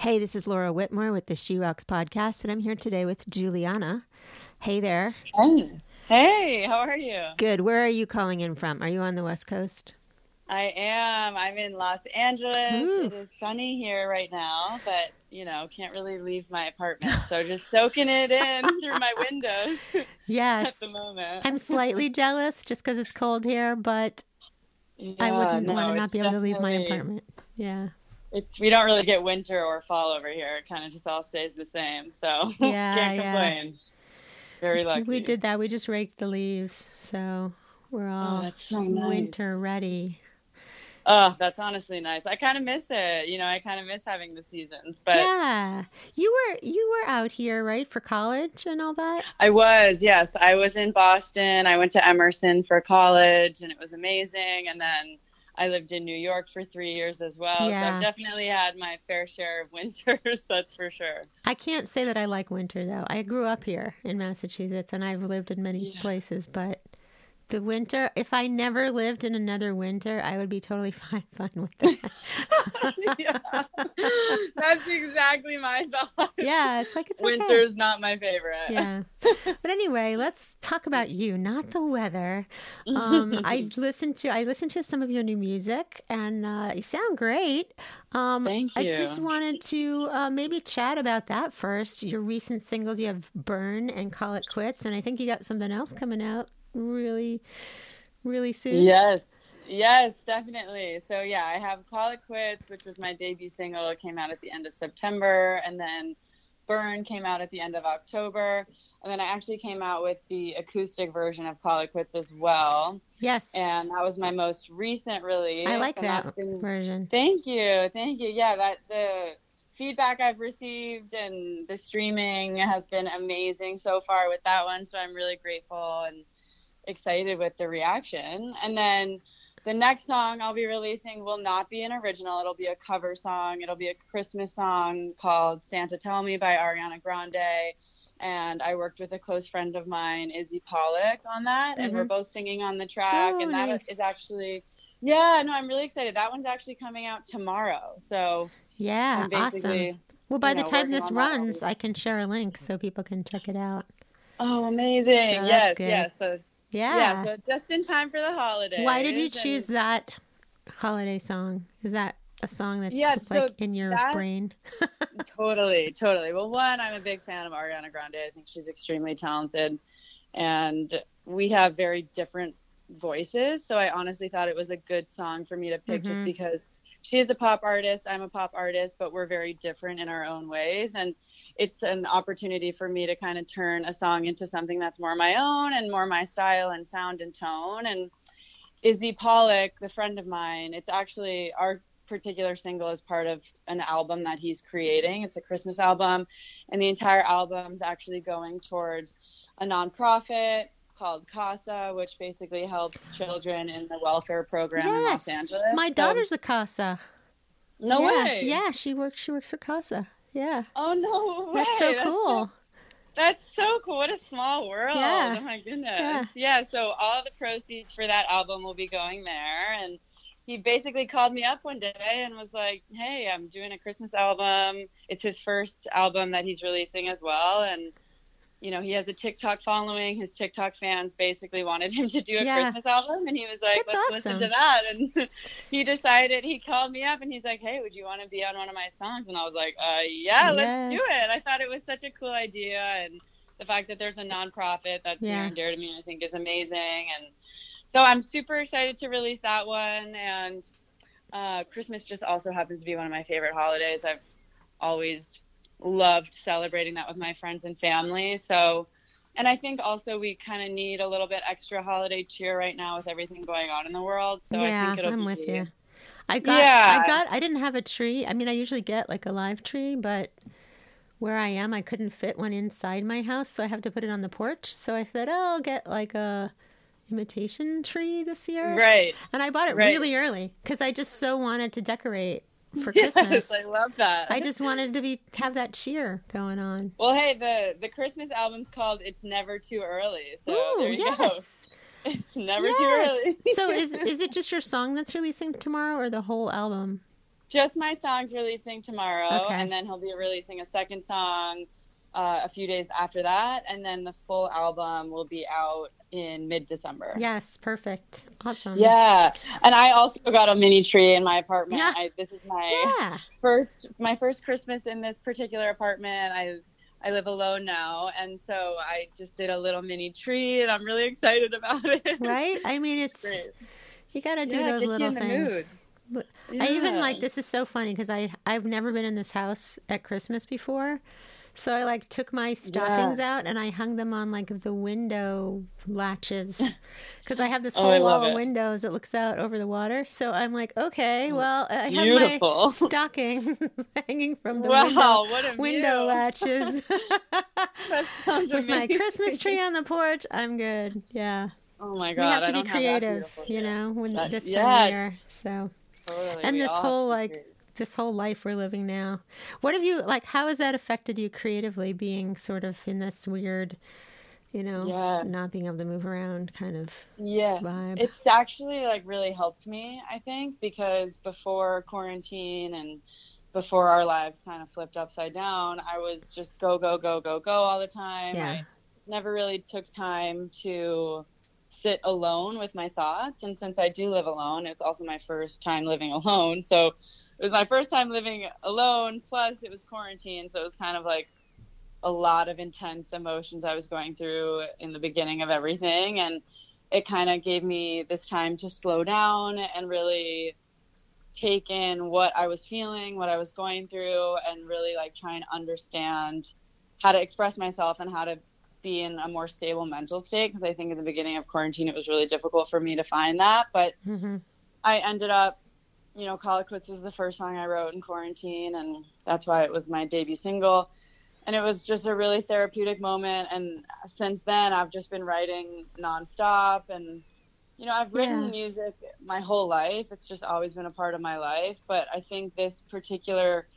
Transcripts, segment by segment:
Hey, this is Laura Whitmore with the She Rocks podcast, and I'm here today with Juliana. Hey there. Hey. Hey, how are you? Good. Where are you calling in from? Are you on the West Coast? I am. I'm in Los Angeles. Ooh. It is sunny here right now, but you know, can't really leave my apartment. So just soaking it in through my windows at Yes. the moment. I'm slightly jealous just because it's cold here, but I wouldn't no, want to not be able to leave my apartment. Yeah. It's we don't really get winter or fall over here. It kind of just all stays the same. So Yeah, can't yeah. complain. Very lucky. We did that. We just raked the leaves, so we're Oh, all that's so nice. winter ready. Oh, that's honestly nice. I kind of miss it. You know, I kind of miss having the seasons, but yeah. You were you were out here, right, for college and all that? I was, yes. I was in Boston. I went to Emerson for college and it was amazing. And then I lived in New York for three years as well. So I've definitely had my fair share of winters, that's for sure. I can't say that I like winter though. I grew up here in Massachusetts and I've lived in many Yeah. places, but the winter, if I never lived in another winter, I would be totally fine fine with that. yeah. That's exactly my thought. yeah, it's like it's okay. Winter's not my favorite. Yeah. But anyway, let's talk about you, not the weather. Um, I listened to I listened to some of your new music, and uh, you sound great. Um, Thank I just wanted to uh, maybe chat about that first. Your recent singles, you have "Burn" and "Call It Quits," and I think you got something else coming out really, really soon. Yes. Yes, definitely. So yeah, I have Call It Quits, which was my debut single. It came out at the end of September, and then Burn came out at the end of October. And then I actually came out with the acoustic version of Call It Quits as well. Yes, And that was my most recent release. I like that been- version. Thank you. Thank you. Yeah, that the feedback I've received and the streaming has been amazing so far with that one. So I'm really grateful and excited with the reaction. And then the next song I'll be releasing will not be an original. It'll be a cover song. It'll be a Christmas song called Santa Tell Me by Ariana Grande. And I worked with a close friend of mine, Izzy Pollock, on that. And we're Mhm. both singing on the track. Oh, and that is nice. actually yeah, no, I'm really excited. That one's actually coming out tomorrow. So Yeah, awesome. Well, by you the know, time this runs. I can share a link so people can check it out. oh, amazing. So yes, yes. So, Yeah. yeah. so just in time for the holidays. Why did you and- choose that holiday song? Is that a song that's Yeah, so like in your that- brain? totally, totally. Well, one, I'm a big fan of Ariana Grande. I think she's extremely talented, and we have very different voices. So I honestly thought it was a good song for me to pick, just Mhm. because she is a pop artist. I'm a pop artist, but we're very different in our own ways, and it's an opportunity for me to kind of turn a song into something that's more my own and more my style and sound and tone. And Izzy Pollock, the friend of mine, it's actually our particular single is part of an album that he's creating. It's a Christmas album, and the entire album's actually going towards a nonprofit called CASA, which basically helps children in the welfare program in Los yes, Angeles. my So- daughter's a Casa. no yeah. way. Yeah, she works. She works for Casa. Yeah, Oh no way. that's so cool. That's so cool. What a small world. Yeah. Oh my goodness. Yeah. Yeah. So all the proceeds for that album will be going there. And he basically called me up one day and was like, Hey, I'm doing a Christmas album. It's his first album that he's releasing as well. And, you know, he has a TikTok following. His TikTok fans basically wanted him to do a Yeah. Christmas album. And he was like, That's Let's listen to that. And he decided, he called me up and he's like, Hey, would you want to be on one of my songs? And I was like, uh, Yeah, let's do it. I thought it was such a cool idea. And the fact that there's a nonprofit that's Yeah. near and dear to me, I think is amazing. And so I'm super excited to release that one. And uh, Christmas just also happens to be one of my favorite holidays. I've always loved celebrating that with my friends and family. So, and I think also we kind of need a little bit extra holiday cheer right now with everything going on in the world. So I yeah, think it'll I'm be with you. I got. Yeah. I got. I didn't have a tree. I mean, I usually get like a live tree, but where I am, I couldn't fit one inside my house, so I have to put it on the porch. So I said, oh, I'll get like a imitation tree this year. right. And I bought it Right. really early because I just so wanted to decorate for Yes, Christmas. I love that. I just wanted to be have that cheer going on. Well, hey, the the Christmas album's called "It's Never Too Early," so Ooh, there you yes. go. It's never too early. so is is it just your song that's releasing tomorrow or the whole album? just my songs releasing tomorrow, Okay. and then he'll be releasing a second song uh, a few days after that, and then the full album will be out in mid-December. Yes, perfect. Awesome. Yeah, and I also got a mini tree in my apartment. Yeah. I, this is my Yeah. first my first Christmas in this particular apartment. I I live alone now, and so I just did a little mini tree, and I'm really excited about it. Right? I mean, it's Great. you got to do Yeah, those little things. mood. I even like this is so funny because I I've never been in this house at Christmas before. So I like took my stockings out and I hung them on like the window latches because I have this Oh, whole I wall of windows that looks out over the water. So I'm like, okay, well, I have Beautiful. my stockings hanging from the wow, window window latches with my. Christmas tree on the porch. I'm good. Yeah, Oh my god! we have I to be have that creative, you know, when That- this time of year. So Totally, and we this whole like. This whole life we're living now what have you like how has that affected you creatively being sort of in this weird you know Yeah. not being able to move around kind of yeah. vibe It's actually like really helped me, I think, because before quarantine and before our lives kind of flipped upside down, I was just go go go go go all the time. Yeah. I never really took time to sit alone with my thoughts, and since I do live alone, it's also my first time living alone. So it was my first time living alone. Plus, it was quarantine, so it was kind of like a lot of intense emotions I was going through in the beginning of everything, and it kind of gave me this time to slow down and really take in what I was feeling, what I was going through, and really like try and understand how to express myself and how to be in a more stable mental state. Because I think in the beginning of quarantine, it was really difficult for me to find that. But hmm I ended up, you know, Call It Quits was the first song I wrote in quarantine, and that's why it was my debut single. And it was just a really therapeutic moment. And since then, I've just been writing nonstop. And, you know, I've written Yeah. music my whole life, it's just always been a part of my life. But I think this particular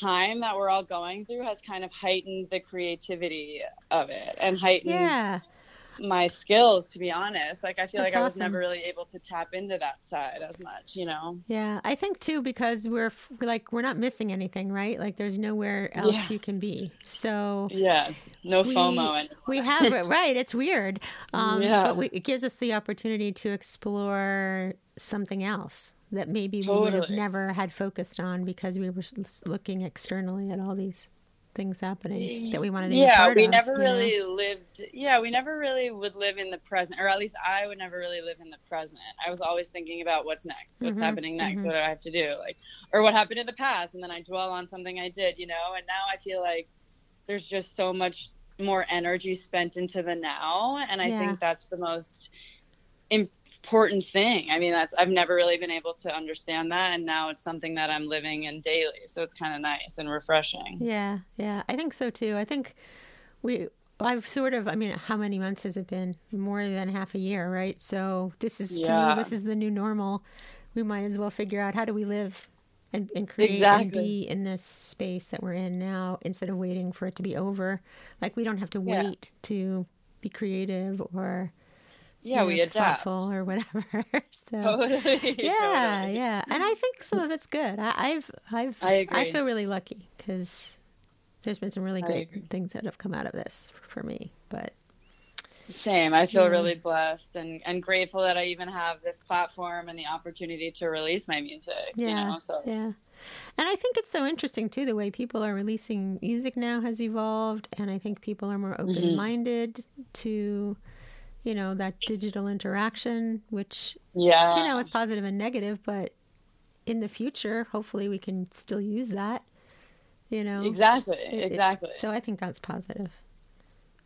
time that we're all going through has kind of heightened the creativity of it and heightened yeah my skills to be honest like i feel That's like i was awesome. never really able to tap into that side as much you know yeah i think too because we're like we're not missing anything right like there's nowhere else Yeah. you can be so yeah no we, fomo anymore. we have it right it's weird um, Yeah. but we, it gives us the opportunity to explore something else that maybe we would have never had focused on because we were looking externally at all these things happening that we wanted to yeah we of, never you know? really lived yeah we never really would live in the present or at least i would never really live in the present i was always thinking about what's next what's Mhm, happening next mhm. what do i have to do like or what happened in the past and then i dwell on something i did you know and now i feel like there's just so much more energy spent into the now and i Yeah. think that's the most important thing i mean that's i've never really been able to understand that and now it's something that i'm living in daily so it's kind of nice and refreshing Yeah, yeah, I think so too. I think we, I've sort of, I mean, how many months has it been? More than half a year, right? So this is, to me, this is the new normal. We might as well figure out how do we live and, and create and be in this space that we're in now instead of waiting for it to be over. Like we don't have to Yeah. wait to be creative or yeah you we know, adapt thoughtful or whatever. so totally yeah, totally. yeah, and I think some of it's good. I, I've, I've, I agree. feel really lucky because there's been some really great things that have come out of this for me. But Same. I feel Yeah. really blessed and, and grateful that I even have this platform and the opportunity to release my music. yeah, You know, so yeah, and I think it's so interesting too the way people are releasing music now has evolved, and I think people are more Mm-hmm. open minded to, you know, that digital interaction, which yeah. you know is positive and negative, but in the future, hopefully, we can still use that. You know, exactly. It- it- exactly. so I think that's positive.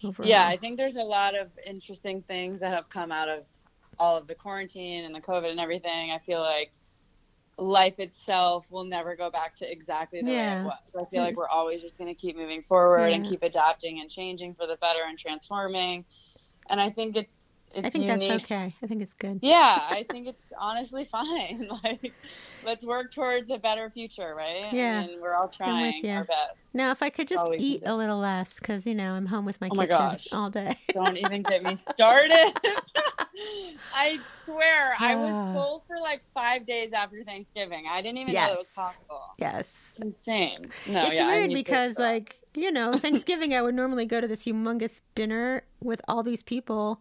Overall. yeah, I think there's a lot of interesting things that have come out of all of the quarantine and the COVID and everything. I feel like life itself will never go back to exactly the way it was. I feel like we're always just going to keep moving forward and keep adapting and changing for the better and transforming. And I think it's it's I think unique. that's okay. I think it's good. Yeah, I think it's honestly fine. Like, let's work towards a better future, right? Yeah. Mean, we're all trying ya. our best. Now, if I could just eat a little less, because you know I'm home with my Oh my kitchen gosh. all day. Don't even get me started. I swear, I was full for like five days after Thanksgiving. I didn't even know it was possible. Yes. It's insane. No, it's yeah, weird because, like, you know, Thanksgiving, I would normally go to this humongous dinner with all these people.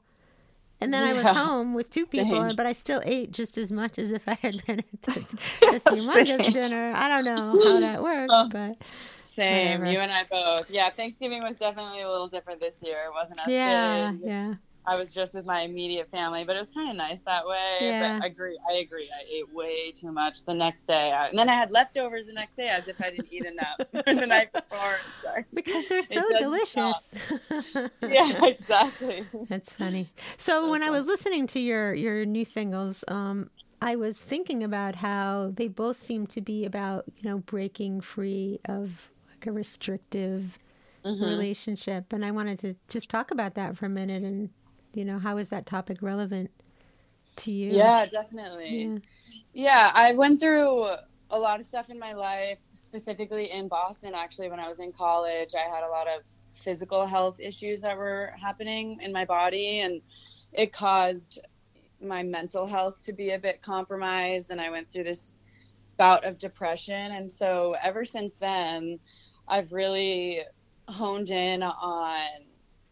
And then I was home with two people, but I still ate just as much as if I had been at this, this humongous dinner. I don't know how that worked, Oh. but Same, whatever. you and I both. Yeah, Thanksgiving was definitely a little different this year. It wasn't as yeah, big. yeah. I was just with my immediate family, but it was kind of nice that way. Yeah. But I agree. I agree. I ate way too much the next day, I, and then I had leftovers the next day, as if I didn't eat enough the night before. Because they're so delicious. Yeah, exactly. That's funny. So So when I was listening to your your new singles, um, I was thinking about how they both seem to be about you know breaking free of like a restrictive Mhm. relationship, and I wanted to just talk about that for a minute, and you know how is that topic relevant to you? Yeah, definitely. Yeah. Yeah, I went through a lot of stuff in my life, specifically in Boston. Actually, when I was in college, I had a lot of physical health issues that were happening in my body, and it caused my mental health to be a bit compromised. And I went through this bout of depression. And so, ever since then, I've really honed in on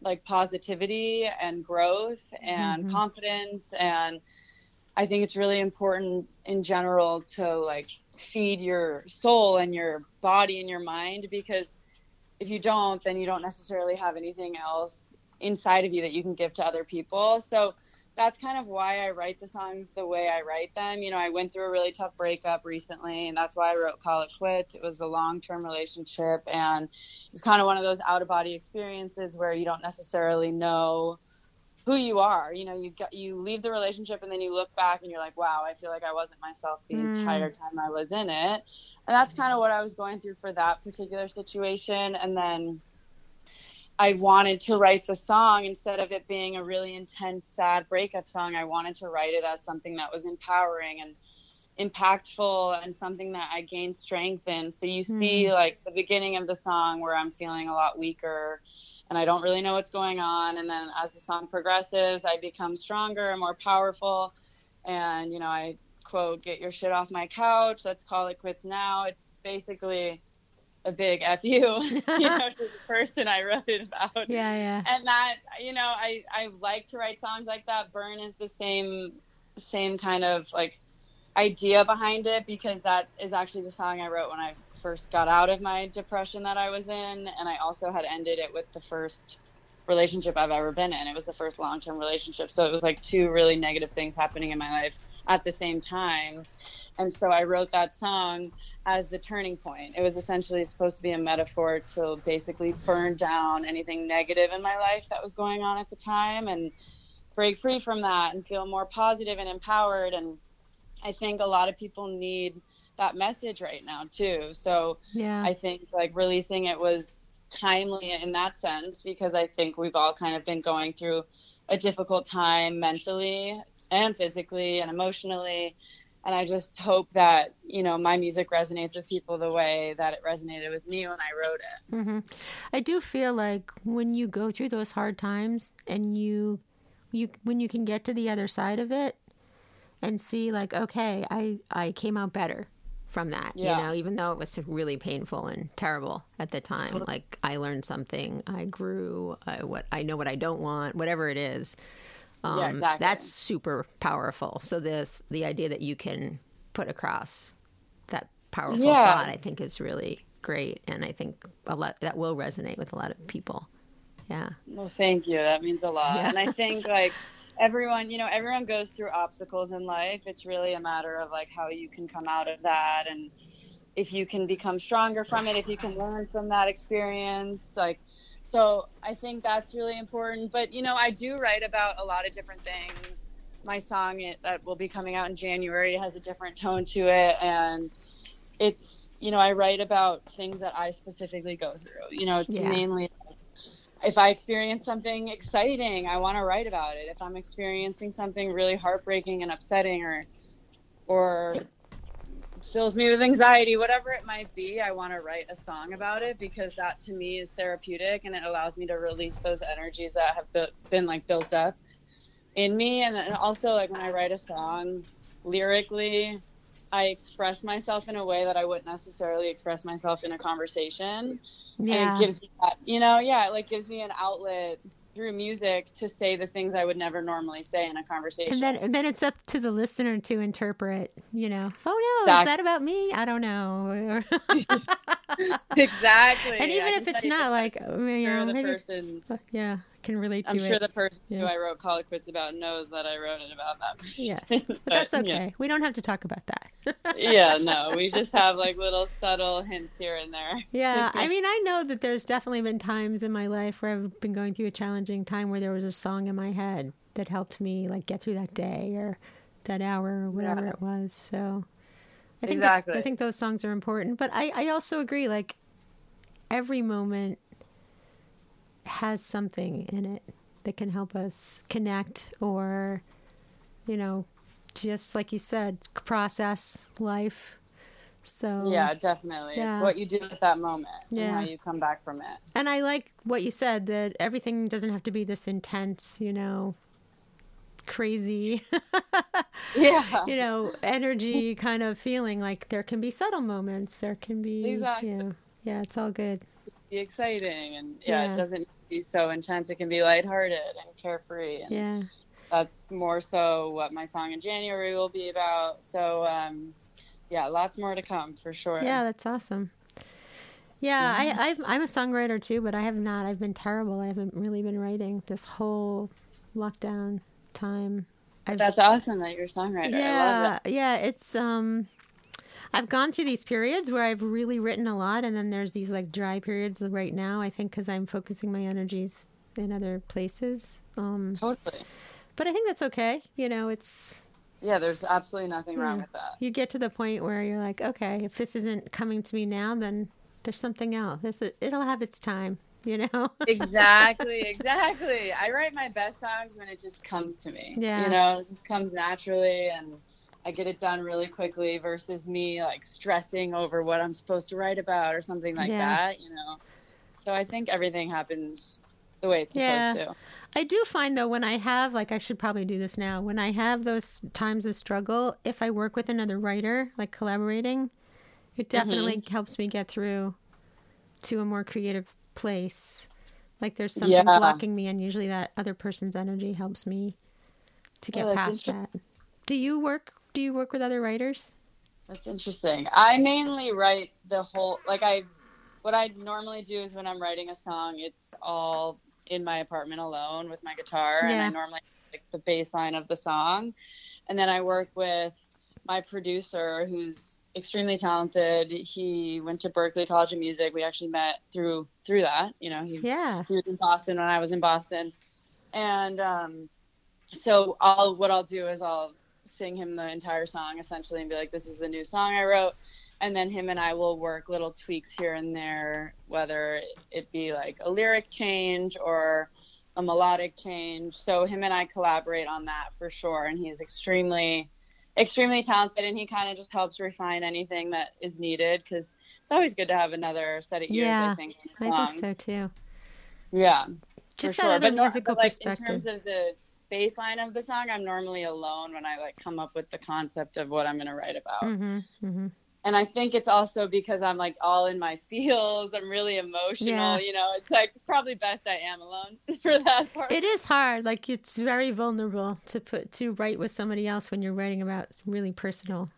like positivity and growth and Mhm. confidence and I think it's really important in general to like feed your soul and your body and your mind because if you don't, then you don't necessarily have anything else inside of you that you can give to other people. So that's kind of why I write the songs the way I write them. You know, I went through a really tough breakup recently, and that's why I wrote Call It Quits. It was a long term relationship, and it was kind of one of those out of body experiences where you don't necessarily know who you are. You know, you got you leave the relationship and then you look back and you're like, wow, I feel like I wasn't myself the Mm. entire time I was in it. And that's kind of what I was going through for that particular situation. And then I wanted to write the song instead of it being a really intense, sad breakup song. I wanted to write it as something that was empowering and impactful and something that I gained strength in. So you hmm. see, like, the beginning of the song where I'm feeling a lot weaker and I don't really know what's going on. And then as the song progresses, I become stronger and more powerful. And, you know, I quote, get your shit off my couch. Let's call it quits now. It's basically a big F you, you know, to the person I wrote it about. Yeah, yeah. And that, you know, I, I like to write songs like that. Burn is the same, same kind of like idea behind it because that is actually the song I wrote when I first got out of my depression that I was in. And I also had ended it with the first relationship I've ever been in. It was the first long term relationship. So it was like two really negative things happening in my life at the same time. And so I wrote that song as the turning point. It was essentially supposed to be a metaphor to basically burn down anything negative in my life that was going on at the time and break free from that and feel more positive and empowered. And I think a lot of people need that message right now too. So Yeah. I think like releasing it was timely in that sense because I think we've all kind of been going through a difficult time mentally and physically and emotionally. And I just hope that, you know, my music resonates with people the way that it resonated with me when I wrote it. hmm I do feel like when you go through those hard times and you, you when you can get to the other side of it and see like, okay, I I came out better from that. Yeah. You know, even though it was really painful and terrible at the time. Like I learned something. I grew. I, what I know what I don't want. Whatever it is. Um, Yeah, exactly. That's super powerful. So the the idea that you can put across that powerful Yeah. thought, I think, is really great, and I think a lot that will resonate with a lot of people. Yeah, Well, thank you. That means a lot. Yeah. And I think like everyone, you know, everyone goes through obstacles in life. It's really a matter of like how you can come out of that and if you can become stronger from it, if you can learn from that experience. Like, so I think that's really important. But, you know, I do write about a lot of different things. My song it, that will be coming out in January has a different tone to it. And it's, you know, I write about things that I specifically go through. You know, it's Yeah. mainly if I experience something exciting, I want to write about it. If I'm experiencing something really heartbreaking and upsetting or or fills me with anxiety, whatever it might be, I want to write a song about it because that to me is therapeutic and it allows me to release those energies that have bu- been like built up in me and, and also like when I write a song lyrically I express myself in a way that I wouldn't necessarily express myself in a conversation. Yeah. And it gives me that, you know, yeah, it like gives me an outlet through music to say the things I would never normally say in a conversation. And then, and then it's up to the listener to interpret, you know, oh no, exactly. is that about me? I don't know. exactly. And even if it's not like, you know, maybe, person, yeah, can relate to I'm it. I'm sure the person yeah. who I wrote Call It Quits about knows that I wrote it about them. Yes, but, but that's okay. Yeah. We don't have to talk about that. yeah, no, we just have like little subtle hints here and there. yeah, I mean, I know that there's definitely been times in my life where I've been going through a challenging time where there was a song in my head that helped me like get through that day or that hour or whatever yeah. it was. So I think exactly. I think those songs are important, but I I also agree like every moment has something in it that can help us connect or, you know, just like you said, process life. So yeah, definitely. Yeah. It's what you do at that moment yeah. and how you come back from it. And I like what you said that everything doesn't have to be this intense, you know, crazy, yeah, you know, energy kind of feeling. Like there can be subtle moments. There can be, exactly. you know, yeah, it's all good. Be exciting and yeah, yeah. it doesn't need to be so intense. It can be lighthearted and carefree. And yeah. That's more so what my song in January will be about. So, um, yeah, lots more to come for sure. Yeah, that's awesome. Yeah, yeah. I, i am a songwriter too, but I have not. I've been terrible. I haven't really been writing this whole lockdown time. I've, that's awesome that you're a songwriter. Yeah, yeah. It's um, I've gone through these periods where I've really written a lot, and then there's these like dry periods right now. I think because I'm focusing my energies in other places. Um, totally. But I think that's okay. You know, it's. Yeah, there's absolutely nothing yeah. wrong with that. You get to the point where you're like, okay, if this isn't coming to me now, then there's something else. This it'll have its time. You know. exactly, exactly. I write my best songs when it just comes to me. Yeah. You know, it just comes naturally and I get it done really quickly versus me like stressing over what I'm supposed to write about or something like yeah. that, you know. So I think everything happens the way it's yeah. supposed to. I do find though when I have like I should probably do this now. When I have those times of struggle, if I work with another writer, like collaborating, it mm-hmm. definitely mm-hmm. helps me get through to a more creative place. Like there's something yeah. blocking me and usually that other person's energy helps me to get oh, past that. Do you work do you work with other writers? That's interesting. I mainly write the whole like I what I normally do is when I'm writing a song, it's all in my apartment alone with my guitar yeah. and I normally like the bass line of the song. And then I work with my producer who's extremely talented. He went to Berklee College of Music. We actually met through through that. You know, he yeah. he was in Boston when I was in Boston. And um so I'll what I'll do is I'll sing him the entire song essentially and be like, this is the new song I wrote. And then him and I will work little tweaks here and there, whether it be like a lyric change or a melodic change. So him and I collaborate on that for sure. And he's extremely, extremely talented and he kind of just helps refine anything that is needed because it's always good to have another set of ears, yeah, I think. I think so too. Yeah. Just that sure. other but musical no, but like, perspective. In terms of the baseline of the song, I'm normally alone when I like come up with the concept of what I'm going to write about. Mm-hmm, mm-hmm. And I think it's also because I'm like all in my feels. I'm really emotional. Yeah. You know, it's like it's probably best I am alone for that part. It is hard. Like it's very vulnerable to put to write with somebody else when you're writing about really personal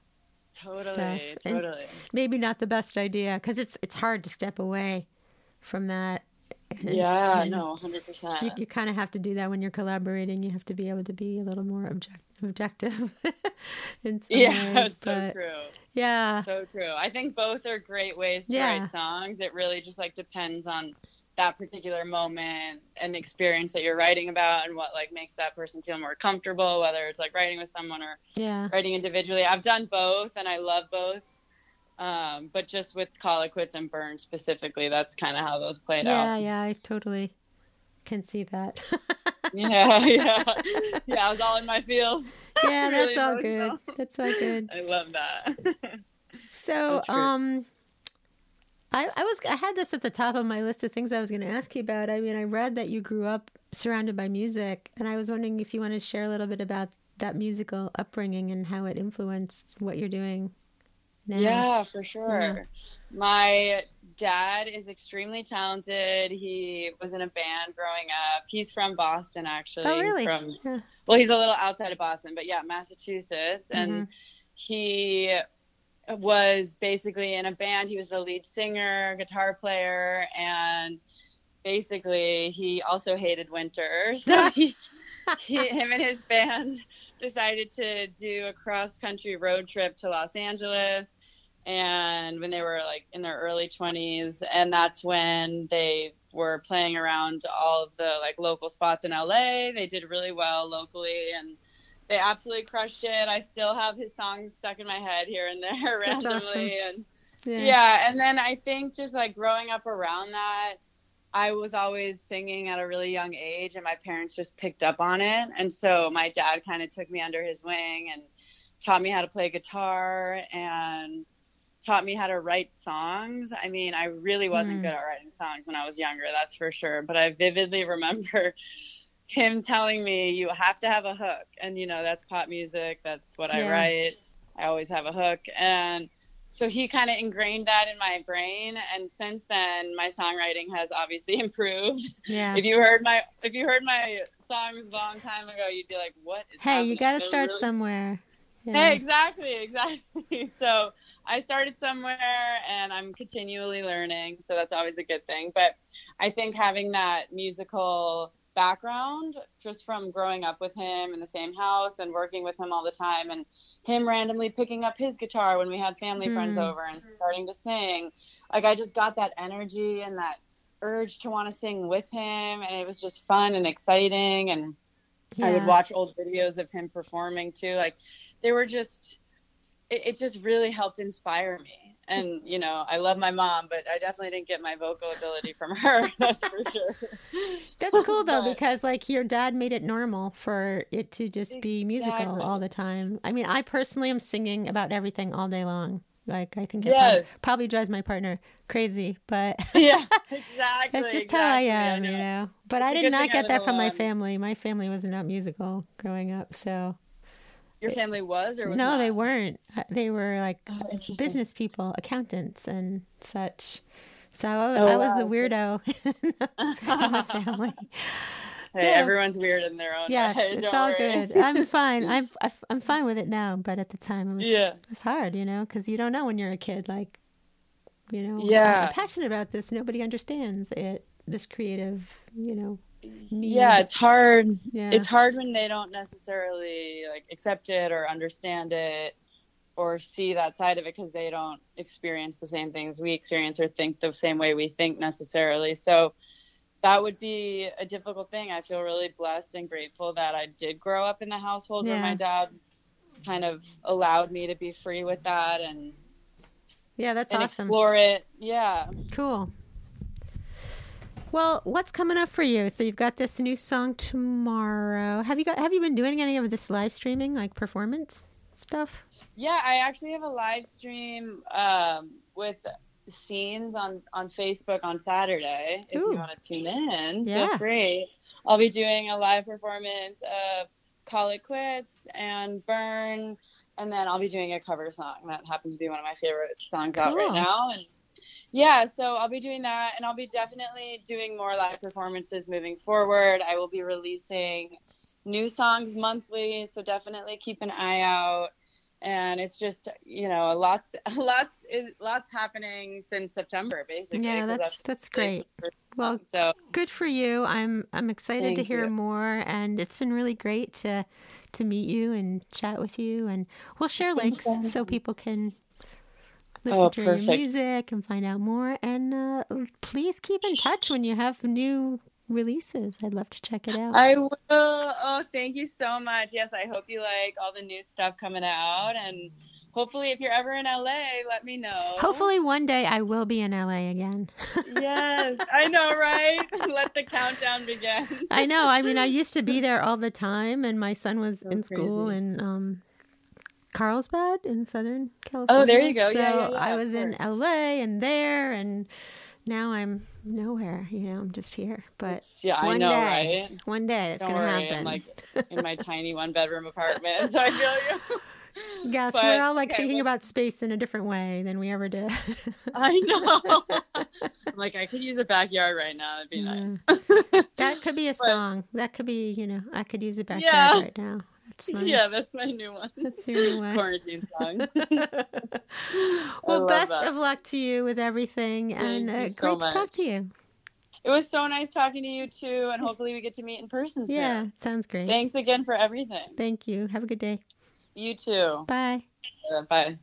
totally, stuff. Totally. And maybe not the best idea because it's it's hard to step away from that and, yeah, and no, hundred percent. You, you kind of have to do that when you're collaborating. You have to be able to be a little more object, objective. in some yeah, ways, so true. Yeah, so true. I think both are great ways to yeah. write songs. It really just like depends on that particular moment and experience that you're writing about and what like makes that person feel more comfortable whether it's like writing with someone or yeah. writing individually i've done both and i love both um, but just with Call It Quits and Burn specifically, that's kind of how those played yeah, out. Yeah, yeah, I totally can see that. yeah, yeah, yeah. I was all in my feels. Yeah, really that's all good. That's all good. I love that. so, um, I, I was I had this at the top of my list of things I was going to ask you about. I mean, I read that you grew up surrounded by music, and I was wondering if you want to share a little bit about that musical upbringing and how it influenced what you're doing now. Yeah, for sure. Yeah. My dad is extremely talented. He was in a band growing up. He's from Boston, actually. Oh, really? From yeah. well, he's a little outside of Boston, but yeah, Massachusetts, mm-hmm. and he was basically in a band. He was the lead singer, guitar player, and basically he also hated winter. So he, he, him and his band decided to do a cross country road trip to Los Angeles. And when they were like in their early 20s, and that's when they were playing around all of the like local spots in LA. They did really well locally and they absolutely crushed it. I still have his songs stuck in my head here and there randomly. Awesome. And yeah. yeah. And then I think just like growing up around that, I was always singing at a really young age, and my parents just picked up on it. And so my dad kind of took me under his wing and taught me how to play guitar and taught me how to write songs. I mean, I really wasn't mm. good at writing songs when I was younger, that's for sure. But I vividly remember him telling me, you have to have a hook. And, you know, that's pop music, that's what yeah. I write. I always have a hook. And so he kind of ingrained that in my brain and since then my songwriting has obviously improved yeah if you heard my if you heard my songs a long time ago you'd be like what hey happening? you got to start really... somewhere yeah. hey exactly exactly so i started somewhere and i'm continually learning so that's always a good thing but i think having that musical background just from growing up with him in the same house and working with him all the time and him randomly picking up his guitar when we had family mm. friends over and starting to sing like i just got that energy and that urge to want to sing with him and it was just fun and exciting and yeah. i would watch old videos of him performing too like they were just it, it just really helped inspire me and you know i love my mom but i definitely didn't get my vocal ability from her that's for sure that's cool though but, because like your dad made it normal for it to just be musical exactly. all the time i mean i personally am singing about everything all day long like i think it yes. probably, probably, drives my partner crazy but yeah exactly that's just exactly. how i am I know. you know but it's i did not get that from my family my family was not musical growing up so your family was or was no, not? they weren't. Uh, they were like oh, business people, accountants, and such. So I, oh, I was wow. the weirdo in the family. Hey, yeah. everyone's weird in their own yes, way. it's all worry. good. I'm fine. I'm I'm fine with it now, but at the time it was yeah. it's hard, you know, because you don't know when you're a kid. Like, you know, yeah, I'm passionate about this. Nobody understands it. This creative, you know, need. Yeah, it's hard. Yeah. It's hard when they don't necessarily like accept it or understand it or see that side of it because they don't experience the same things we experience or think the same way we think necessarily. So that would be a difficult thing. I feel really blessed and grateful that I did grow up in the household yeah. where my dad kind of allowed me to be free with that and yeah, that's and awesome. Explore it. Yeah. Cool. Well, what's coming up for you? So you've got this new song tomorrow. Have you got have you been doing any of this live streaming like performance stuff? Yeah, I actually have a live stream um, with scenes on on Facebook on Saturday. If Ooh. you want to tune in, yeah. feel free. I'll be doing a live performance of "Call It Quits" and "Burn," and then I'll be doing a cover song that happens to be one of my favorite songs cool. out right now. And yeah, so I'll be doing that, and I'll be definitely doing more live performances moving forward. I will be releasing new songs monthly, so definitely keep an eye out. And it's just you know lots, lots is lots happening since September, basically. Yeah, that's that's, that's great. Well, so good for you. I'm I'm excited to hear you. more, and it's been really great to to meet you and chat with you, and we'll share links so people can listen oh, to perfect. your music and find out more. And uh, please keep in touch when you have new releases. I'd love to check it out. I will. Oh, thank you so much. Yes, I hope you like all the new stuff coming out. And hopefully, if you're ever in LA, let me know. Hopefully, one day I will be in LA again. yes, I know, right? let the countdown begin. I know. I mean, I used to be there all the time, and my son was so in school, and um, Carlsbad in Southern California. Oh, there you go. So yeah, yeah, yeah, I was in. LA and there, and now I'm nowhere. You know, I'm just here. But yeah, I one know, day, right? one day it's Don't gonna worry, happen. I'm like in my tiny one bedroom apartment, so I feel you. yes, but- we're all like okay, thinking well- about space in a different way than we ever did. I know. I'm like, I could use a backyard right now. That'd be Yeah. nice. that could be a But- song. That could be, you know, I could use a backyard Yeah. right now. That's my, yeah, that's my new one. that's your new one. Quarantine song. well, best that. of luck to you with everything, and uh, you so great to talk to you. It was so nice talking to you too, and hopefully we get to meet in person soon. Yeah, sounds great. Thanks again for everything. Thank you. Have a good day. You too. Bye. Uh, Bye.